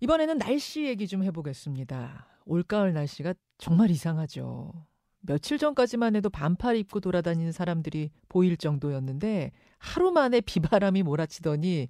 이번에는 날씨 얘기 좀 해보겠습니다. 올가을 날씨가 정말 이상하죠. 며칠 전까지만 해도 반팔 입고 돌아다니는 사람들이 보일 정도였는데 하루 만에 비바람이 몰아치더니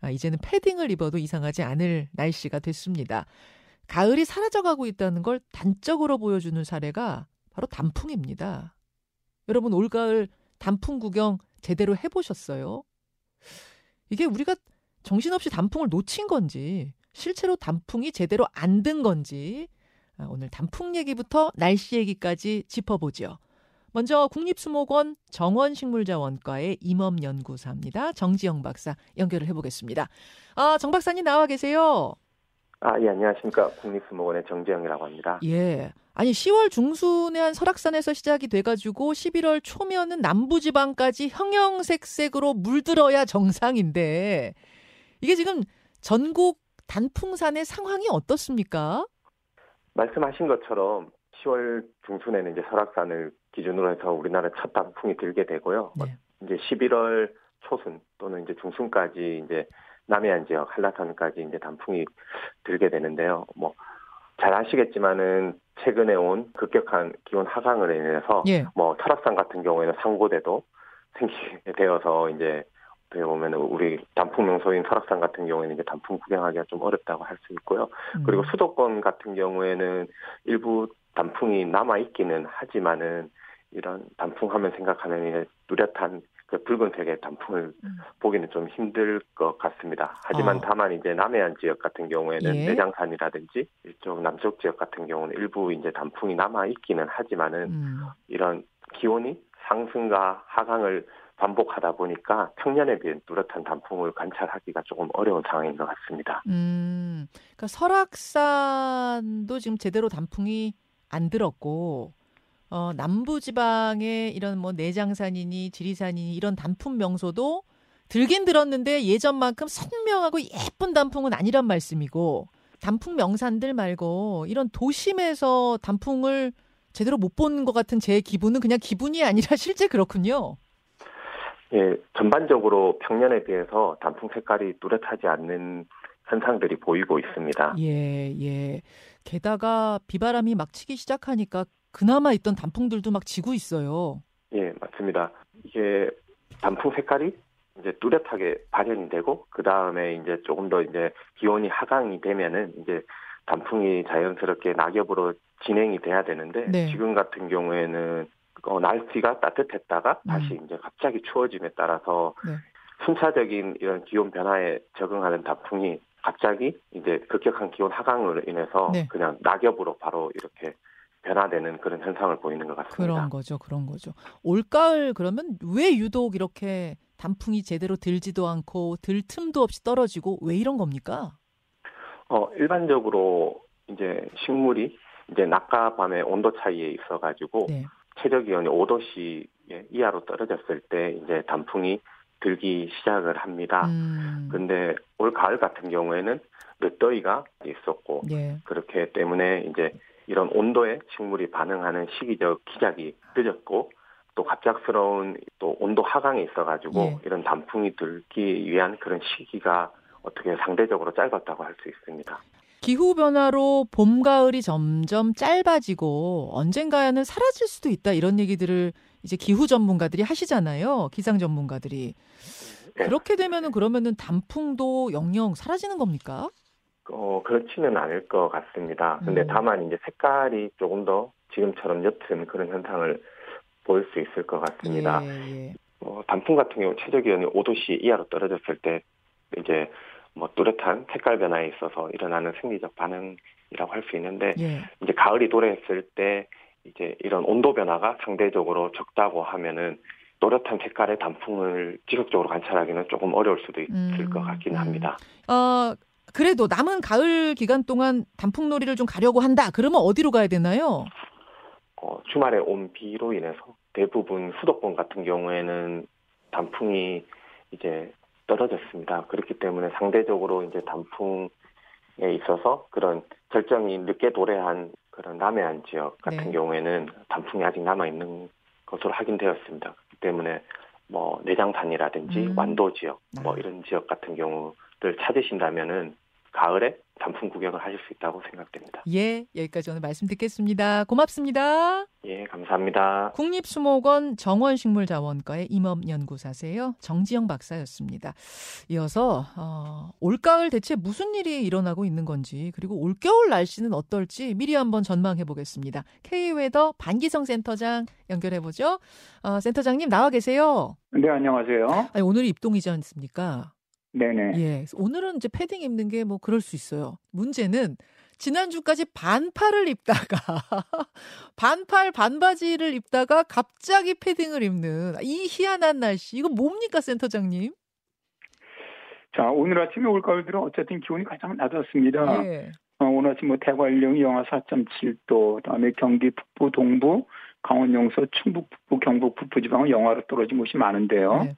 아, 이제는 패딩을 입어도 이상하지 않을 날씨가 됐습니다. 가을이 사라져가고 있다는 걸 단적으로 보여주는 사례가 바로 단풍입니다. 여러분 올가을 단풍 구경 제대로 해보셨어요? 이게 우리가 정신없이 단풍을 놓친 건지 실제로 단풍이 제대로 안 든 건지 아, 오늘 단풍 얘기부터 날씨 얘기까지 짚어보죠. 먼저 국립수목원 정원식물자원과의 임업연구사입니다. 정지영 박사 연결을 해보겠습니다. 아, 정 박사님 나와 계세요. 아, 예, 안녕하십니까. 국립수목원의 정지영이라고 합니다. 예. 아니, 10월 중순에 한 설악산에서 시작이 돼가지고 11월 초면은 남부지방까지 형형색색으로 물들어야 정상인데 이게 지금 전국 단풍산의 상황이 어떻습니까? 말씀하신 것처럼 10월 중순에는 이제 설악산을 기준으로 해서 우리나라 첫 단풍이 들게 되고요. 네. 이제 11월 초순 또는 이제 중순까지 이제 남해안 지역 한라산까지 이제 단풍이 들게 되는데요. 뭐 잘 아시겠지만은 최근에 온 급격한 기온 하강을 인해서 예. 뭐 설악산 같은 경우에는 상고대도 생기게 되어서 이제 어떻게 보면 우리 단풍 명소인 설악산 같은 경우에는 이제 단풍 구경하기가 좀 어렵다고 할 수 있고요. 음. 그리고 수도권 같은 경우에는 일부 단풍이 남아 있기는 하지만은 이런 단풍 하면 생각하는 이제 뚜렷한 그 붉은색의 단풍을 음. 보기는 좀 힘들 것 같습니다. 하지만 어. 다만 이제 남해안 지역 같은 경우에는 예. 내장산이라든지 이쪽 남쪽 지역 같은 경우는 일부 이제 단풍이 남아 있기는 하지만은 음. 이런 기온이 상승과 하강을 반복하다 보니까 평년에 비해 뚜렷한 단풍을 관찰하기가 조금 어려운 상황인 것 같습니다. 음, 그러니까 설악산도 지금 제대로 단풍이 안 들었고, 어, 남부지방의 이런 뭐 내장산이니 지리산이니 이런 단풍 명소도 들긴 들었는데 예전만큼 선명하고 예쁜 단풍은 아니란 말씀이고, 단풍 명산들 말고 이런 도심에서 단풍을 제대로 못 보는 것 같은 제 기분은 그냥 기분이 아니라 실제 그렇군요. 예, 전반적으로 평년에 비해서 단풍 색깔이 뚜렷하지 않는 현상들이 보이고 있습니다. 예, 예. 게다가 비바람이 막 치기 시작하니까 그나마 있던 단풍들도 막 지고 있어요. 예, 맞습니다. 이게 단풍 색깔이 이제 뚜렷하게 발현이 되고 그 다음에 이제 조금 더 이제 기온이 하강이 되면은 이제 단풍이 자연스럽게 낙엽으로 진행이 돼야 되는데 네. 지금 같은 경우에는 어, 날씨가 따뜻했다가 음. 다시 이제 갑자기 추워짐에 따라서 네. 순차적인 이런 기온 변화에 적응하는 단풍이 갑자기 이제 급격한 기온 하강으로 인해서 네. 그냥 낙엽으로 바로 이렇게 변화되는 그런 현상을 보이는 것 같습니다. 그런 거죠, 그런 거죠. 올가을 그러면 왜 유독 이렇게 단풍이 제대로 들지도 않고 들 틈도 없이 떨어지고 왜 이런 겁니까? 어 일반적으로 이제 식물이 이제 낮과 밤의 온도 차이에 있어 가지고 네. 최저 기온이 5도씨 이하로 떨어졌을 때 이제 단풍이 들기 시작을 합니다. 음. 근데 올 가을 같은 경우에는 늦더위가 있었고 예. 그렇기 때문에 이제 이런 온도에 식물이 반응하는 시기적 기작이 늦었고 또 갑작스러운 또 온도 하강이 있어가지고 예. 이런 단풍이 들기 위한 그런 시기가 어떻게 상대적으로 짧았다고 할 수 있습니다. 기후 변화로 봄 가을이 점점 짧아지고 언젠가는 사라질 수도 있다 이런 얘기들을 이제 기후 전문가들이 하시잖아요. 기상 전문가들이. 네. 그렇게 되면은 그러면은 단풍도 영영 사라지는 겁니까? 어, 그렇지는 않을 것 같습니다. 근데 음. 다만 이제 색깔이 조금 더 지금처럼 옅은 그런 현상을 보일 수 있을 것 같습니다. 예, 예. 어, 단풍 같은 경우 최저 기온이 5도씨 이하로 떨어졌을 때 이제 뭐 뚜렷한 색깔 변화에 있어서 일어나는 생리적 반응이라고 할 수 있는데 예. 이제 가을이 도래했을 때 이제 이런 온도 변화가 상대적으로 적다고 하면은 또렷한 색깔의 단풍을 지속적으로 관찰하기는 조금 어려울 수도 있을 음, 것 같기는 음. 합니다. 어, 그래도 남은 가을 기간 동안 단풍놀이를 좀 가려고 한다. 그러면 어디로 가야 되나요? 어, 주말에 온 비로 인해서 대부분 수도권 같은 경우에는 단풍이 이제 떨어졌습니다. 그렇기 때문에 상대적으로 이제 단풍에 있어서 그런 결정이 늦게 도래한 그런 남해안 지역 같은 네. 경우에는 단풍이 아직 남아 있는 것으로 확인되었습니다. 그렇기 때문에 뭐 내장산이라든지 음. 완도 지역 뭐 아. 이런 지역 같은 경우를 찾으신다면은 가을에 단풍 구경을 하실 수 있다고 생각됩니다. 예, 여기까지 오늘 말씀 듣겠습니다. 고맙습니다. 예, 감사합니다. 국립수목원 정원식물자원과의 임업연구사세요. 정지영 박사였습니다. 이어서 어, 올가을 대체 무슨 일이 일어나고 있는 건지 그리고 올겨울 날씨는 어떨지 미리 한번 전망해 보겠습니다. K웨더 반기성 센터장 연결해 보죠. 어, 센터장님 나와 계세요. 네, 안녕하세요. 아니, 오늘 입동이지 않습니까? 네네. 예. 오늘은 이제 패딩 입는 게 뭐 그럴 수 있어요. 문제는 지난주까지 반팔을 입다가 반팔 반바지를 입다가 갑자기 패딩을 입는 이 희한한 날씨. 이거 뭡니까, 센터장님? 자, 오늘 아침에 올가을 들어 어쨌든 기온이 가장 낮았습니다. 예. 어, 오늘 아침 뭐 대관령이 영하 4.7도, 그다음에 경기 북부 동부, 강원 영서, 충북 북부, 경북 북부 지방은 영하로 떨어진 곳이 많은데요. 네.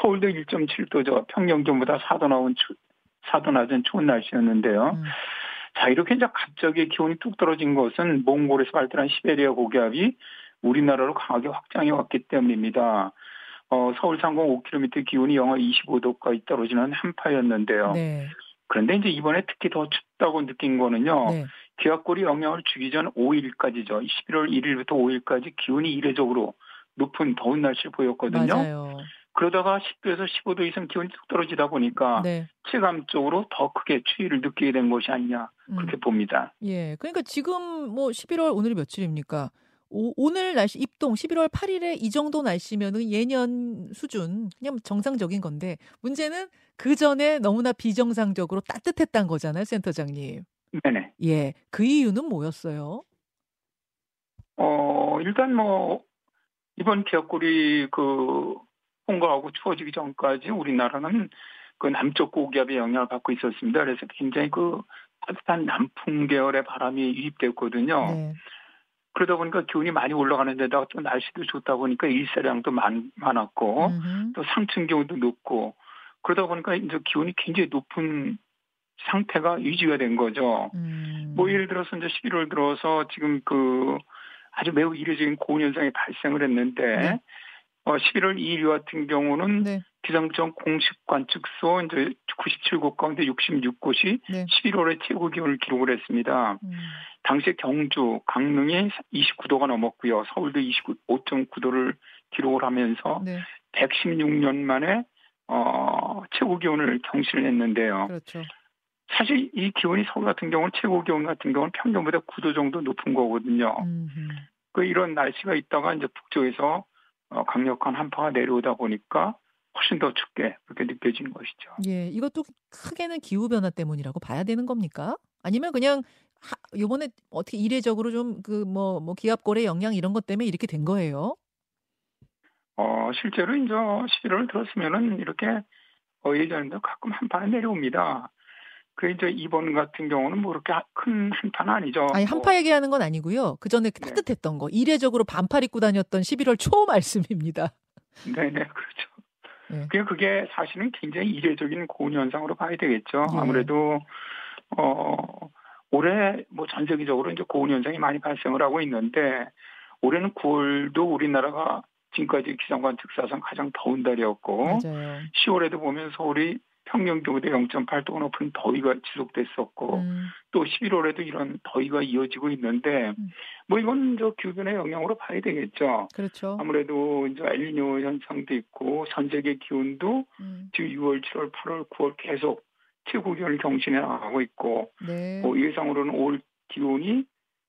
서울도 1.7도죠. 평년 기온보다 4도 나온 4도 낮은 추운 날씨였는데요. 음. 자, 이렇게 이제 갑자기 기온이 뚝 떨어진 것은 몽골에서 발달한 시베리아 고기압이 우리나라로 강하게 확장해 왔기 때문입니다. 어, 서울 상공 5km 기온이 영하 25도까지 떨어지는 한파였는데요. 네. 그런데 이제 이번에 특히 더 춥다고 느낀 거는요. 네. 기압골이 영향을 주기 전 5일까지죠. 11월 1일부터 5일까지 기온이 이례적으로 높은 더운 날씨를 보였거든요. 맞아요. 그러다가 10도에서 15도 이상 기온이 뚝 떨어지다 보니까 네. 체감적으로 더 크게 추위를 느끼게 된 것이 아니냐 그렇게 음. 봅니다. 예, 그러니까 지금 뭐 11월 오늘이 며칠입니까? 오, 오늘 날씨 입동 11월 8일에 이 정도 날씨면은 예년 수준 그냥 정상적인 건데 문제는 그 전에 너무나 비정상적으로 따뜻했단 거잖아요, 센터장님. 네네. 예, 그 이유는 뭐였어요? 어 일단 뭐 이번 기업골이 그 홍가하고 추워지기 전까지 우리나라는 그 남쪽 고기압의 영향을 받고 있었습니다. 그래서 굉장히 그 따뜻한 남풍 계열의 바람이 유입됐거든요. 네. 그러다 보니까 기온이 많이 올라가는 데다가 또 날씨도 좋다 보니까 일사량도 많, 많았고 음흠. 또 상층 기온도 높고 그러다 보니까 이제 기온이 굉장히 높은 상태가 유지가 된 거죠. 음. 뭐 예를 들어서 이제 11월 들어서 지금 그 아주 매우 이례적인 고온 현상이 발생을 했는데 네. 어, 11월 2일 같은 경우는 네. 기상청 공식 관측소 이제 97곳 가운데 66곳이 네. 11월에 최고 기온을 기록을 했습니다. 음. 당시 경주, 강릉이 29도가 넘었고요. 서울도 25.9도를 기록을 하면서 네. 116년 만에 어, 최고 기온을 경신을 했는데요. 그렇죠. 사실 이 기온이 서울 같은 경우는 최고 기온 같은 경우는 평균보다 9도 정도 높은 거거든요. 음흠. 그 이런 날씨가 있다가 이제 북쪽에서 어, 강력한 한파가 내려오다 보니까 훨씬 더 춥게 그렇게 느껴지는 것이죠. 예, 이것도 크게는 기후 변화 때문이라고 봐야 되는 겁니까? 아니면 그냥 하, 이번에 어떻게 이례적으로 좀 그 뭐뭐 뭐 기압골의 영향 이런 것 때문에 이렇게 된 거예요? 어, 실제로 이제 11월 들었으면은 이렇게 어, 예전에도 가끔 한파는 내려옵니다. 그 이제 이번 같은 경우는 뭐 그렇게 큰 한파는 아니죠. 아니 한파 뭐. 얘기하는 건 아니고요. 그 전에 네. 따뜻했던 거 이례적으로 반팔 입고 다녔던 11월 초 말씀입니다. 네네 그렇죠. 네. 그 그게 사실은 굉장히 이례적인 고온 현상으로 봐야 되겠죠. 네. 아무래도 어 올해 뭐 전 세계적으로 이제 고온 현상이 많이 발생을 하고 있는데 올해는 9월도 우리나라가 지금까지 기상관 측사상 가장 더운 달이었고 맞아요. 10월에도 보면 서울이 평년 기온보다 0.8도가 높은 더위가 지속됐었고 음. 또 11월에도 이런 더위가 이어지고 있는데 음. 뭐 이건 저 기후변의 영향으로 봐야 되겠죠. 그렇죠. 아무래도 이제 엘니뇨 현상도 있고 전 세계 기온도 음. 지금 6월, 7월, 8월, 9월 계속 최고 기온을 경신해 나가고 있고 네. 뭐 예상으로는 올 기온이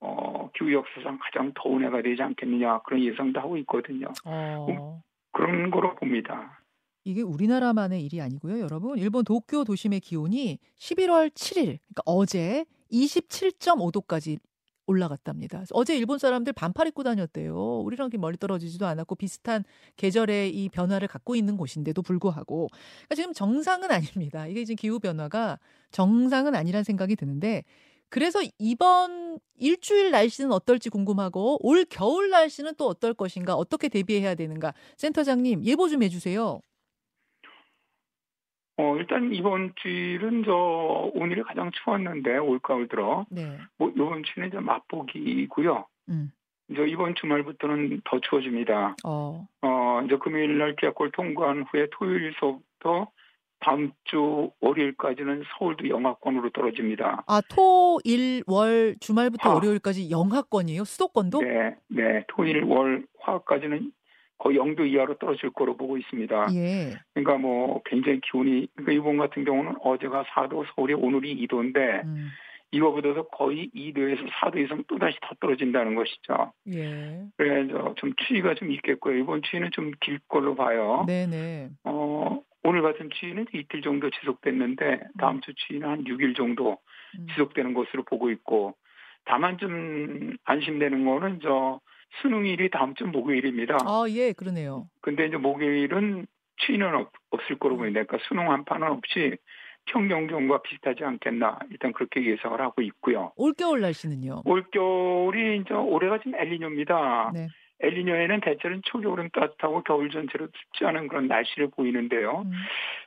어, 기후 역사상 가장 더운 해가 되지 않겠느냐 그런 예상도 하고 있거든요. 어. 그런 거로 봅니다. 이게 우리나라만의 일이 아니고요, 여러분. 일본 도쿄 도심의 기온이 11월 7일, 그러니까 어제 27.5도까지 올라갔답니다. 어제 일본 사람들 반팔 입고 다녔대요. 우리랑 멀리 떨어지지도 않았고 비슷한 계절의 이 변화를 갖고 있는 곳인데도 불구하고 그러니까 지금 정상은 아닙니다. 이게 지금 기후 변화가 정상은 아니란 생각이 드는데 그래서 이번 일주일 날씨는 어떨지 궁금하고 올 겨울 날씨는 또 어떨 것인가 어떻게 대비해야 되는가 센터장님 예보 좀 해주세요. 어, 일단 이번 주일은 저 오늘이 가장 추웠는데 올가을 들어. 네. 뭐 이번 주는 이제 맛보기고요. 음. 이제 이번 주말부터는 더 추워집니다. 어. 어, 이제 금요일 날 계약골 통과한 후에 토요일서부터 다음 주 월요일까지는 서울도 영하권으로 떨어집니다. 아, 토, 일, 월, 주말부터 화. 월요일까지 영하권이에요? 수도권도? 네, 네. 토, 일, 월, 화까지는 거의 영도 이하로 떨어질 거로 보고 있습니다. 예. 그러니까 뭐 굉장히 기온이 그러니까 이번 같은 경우는 어제가 4도, 서울이 오늘이 2도인데 음. 이거보다도 거의 2도에서 4도 이상 또 다시 더 떨어진다는 것이죠. 예. 그래서 좀 추위가 좀 있겠고요. 이번 추위는 좀 길 걸로 봐요. 네네. 어 오늘 같은 추위는 이틀 정도 지속됐는데 다음 주 추위는 한 6일 정도 음. 지속되는 것으로 보고 있고 다만 좀 안심되는 거는 저 수능일이 다음 주 목요일입니다. 아, 예, 그러네요. 근데 이제 목요일은 취는 없, 없을 거로 보이니까 그러니까 수능 한 판은 없이 평경경과 비슷하지 않겠나 일단 그렇게 예상을 하고 있고요. 올겨울 날씨는요? 올겨울이 이제 올해가 지금 엘리뇨입니다. 네. 엘리뇨에는 대체는 초겨울은 따뜻하고 겨울 전체로 춥지 않은 그런 날씨를 보이는데요. 음.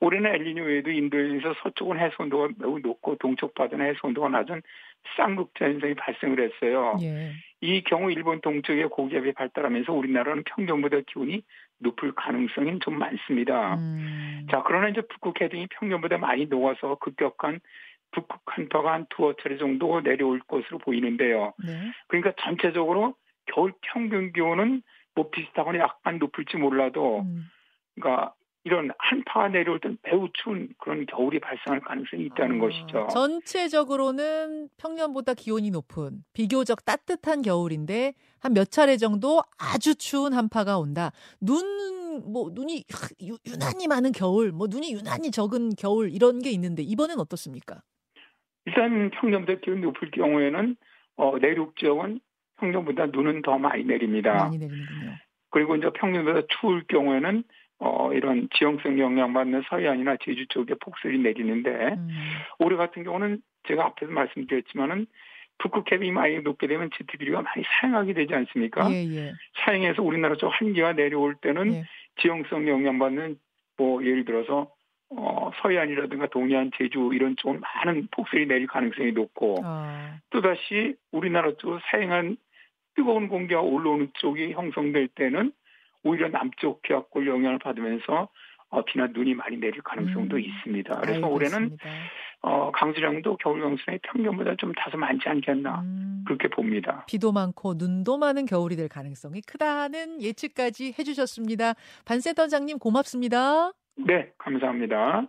올해는 엘리뇨 외에도 인도에서 서쪽은 해수 온도가 매우 높고 동쪽 바다는 해수 온도가 낮은 쌍극자 현상이 발생을 했어요. 예. 이 경우 일본 동쪽의 고기압이 발달하면서 우리나라는 평년보다 기온이 높을 가능성이 좀 많습니다. 음. 자, 그러나 이제 북극 해등이 평년보다 많이 녹아서 급격한 북극 한파가 한 두어 차례 정도 내려올 것으로 보이는데요. 네. 그러니까 전체적으로 겨울 평균 기온은 뭐 비슷하거나 약간 높을지 몰라도 음. 그러니까 이런 한파가 내려올 땐 매우 추운 그런 겨울이 발생할 가능성이 있다는 아, 것이죠. 전체적으로는 평년보다 기온이 높은 비교적 따뜻한 겨울인데 한 몇 차례 정도 아주 추운 한파가 온다. 눈 뭐 눈이 유, 유난히 많은 겨울, 뭐 눈이 유난히 적은 겨울 이런 게 있는데 이번엔 어떻습니까? 일단 평년보다 기온이 높을 경우에는 어, 내륙 지역은 평년보다 눈은 더 많이 내립니다. 많이 내리는군요. 그리고 이제 평년보다 추울 경우에는 어, 이런 지형성 영향받는 서해안이나 제주 쪽에 폭설이 내리는데 음. 올해 같은 경우는 제가 앞에서 말씀드렸지만은 북극해이 많이 높게 되면 제트기류가 많이 사용하게 되지 않습니까? 예, 예. 사용해서 우리나라 쪽 한기가 내려올 때는 예. 지형성 영향받는 뭐 예를 들어서 어, 서해안이라든가 동해안, 제주 이런 쪽은 많은 폭설이 내릴 가능성이 높고 아. 또다시 우리나라 쪽 사용한 뜨거운 공기가 올라오는 쪽이 형성될 때는 오히려 남쪽 기압골 영향을 받으면서 어, 비나 눈이 많이 내릴 가능성도 음, 있습니다. 그래서 알겠습니다. 올해는 어, 강수량도 겨울 강수량이 평년보다 좀 다소 많지 않겠나 음, 그렇게 봅니다. 비도 많고 눈도 많은 겨울이 될 가능성이 크다는 예측까지 해주셨습니다. 반세터장님 고맙습니다. 네, 감사합니다.